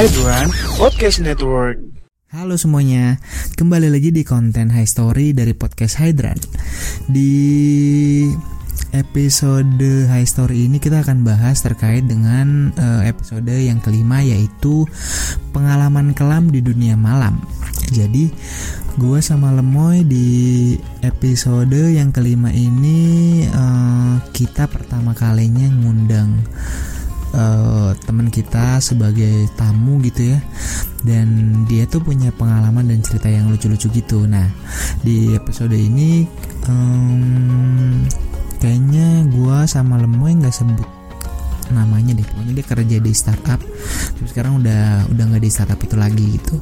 Hydran Podcast Network. Halo semuanya, kembali lagi di konten High Story dari podcast Hydran. Di episode High Story ini kita akan bahas terkait dengan uh, episode yang kelima yaitu pengalaman kelam di dunia malam. Jadi gue sama Lemoy di episode yang kelima ini uh, kita pertama kalinya ngundang uh, teman kita sebagai tamu gitu ya. Dan dia tuh punya pengalaman dan cerita yang lucu-lucu gitu. Nah di episode ini um, kayaknya gua sama Lemoy nggak sebut namanya deh. Pokoknya dia kerja di startup. Tapi sekarang udah udah nggak di startup itu lagi gitu.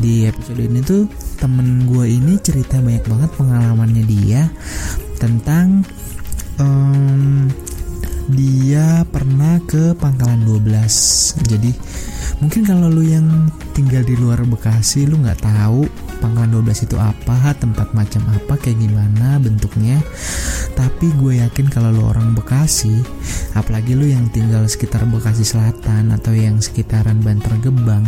Di episode ini tuh temen gue ini cerita banyak banget pengalamannya dia tentang um, dia pernah ke Pangkalan 12 jadi mungkin kalau lu yang tinggal di luar Bekasi lu nggak tahu Pangkalan 12 itu apa tempat macam apa kayak gimana bentuknya. Tapi gue yakin kalau lu orang Bekasi apalagi lu yang tinggal sekitar Bekasi Selatan atau yang sekitaran Bantar Gebang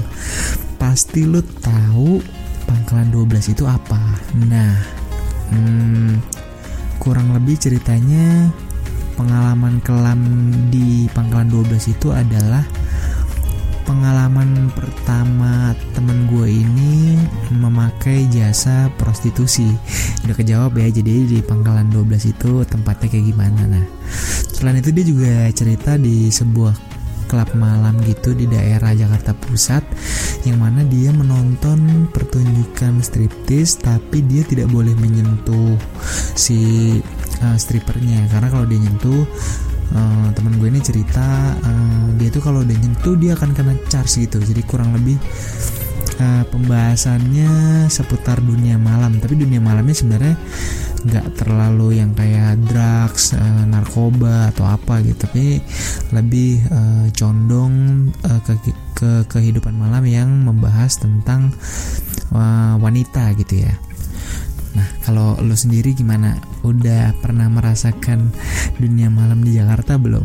pasti lu tahu Pangkalan 12 itu apa. Nah hmm, kurang lebih ceritanya pengalaman kelam di Pangkalan 12 itu adalah pengalaman pertama temen gue ini memakai jasa prostitusi. Udah kejawab ya jadi di Pangkalan 12 itu tempatnya kayak gimana. Nah selain itu dia juga cerita di sebuah klub malam gitu di daerah Jakarta Pusat yang mana dia menonton pertunjukan striptis tapi dia tidak boleh menyentuh si uh, strippernya. Karena kalau dia nyentuh uh, teman gue ini cerita uh, dia tuh kalau dia nyentuh dia akan kena charge gitu. Jadi kurang lebih uh, pembahasannya seputar dunia malam. Tapi dunia malamnya sebenarnya nggak terlalu yang kayak drugs uh, narkoba atau apa gitu tapi lebih uh, condong uh, ke ke kehidupan malam yang membahas tentang uh, wanita gitu ya Nah, kalau lo sendiri gimana? Udah pernah merasakan dunia malam di Jakarta belum?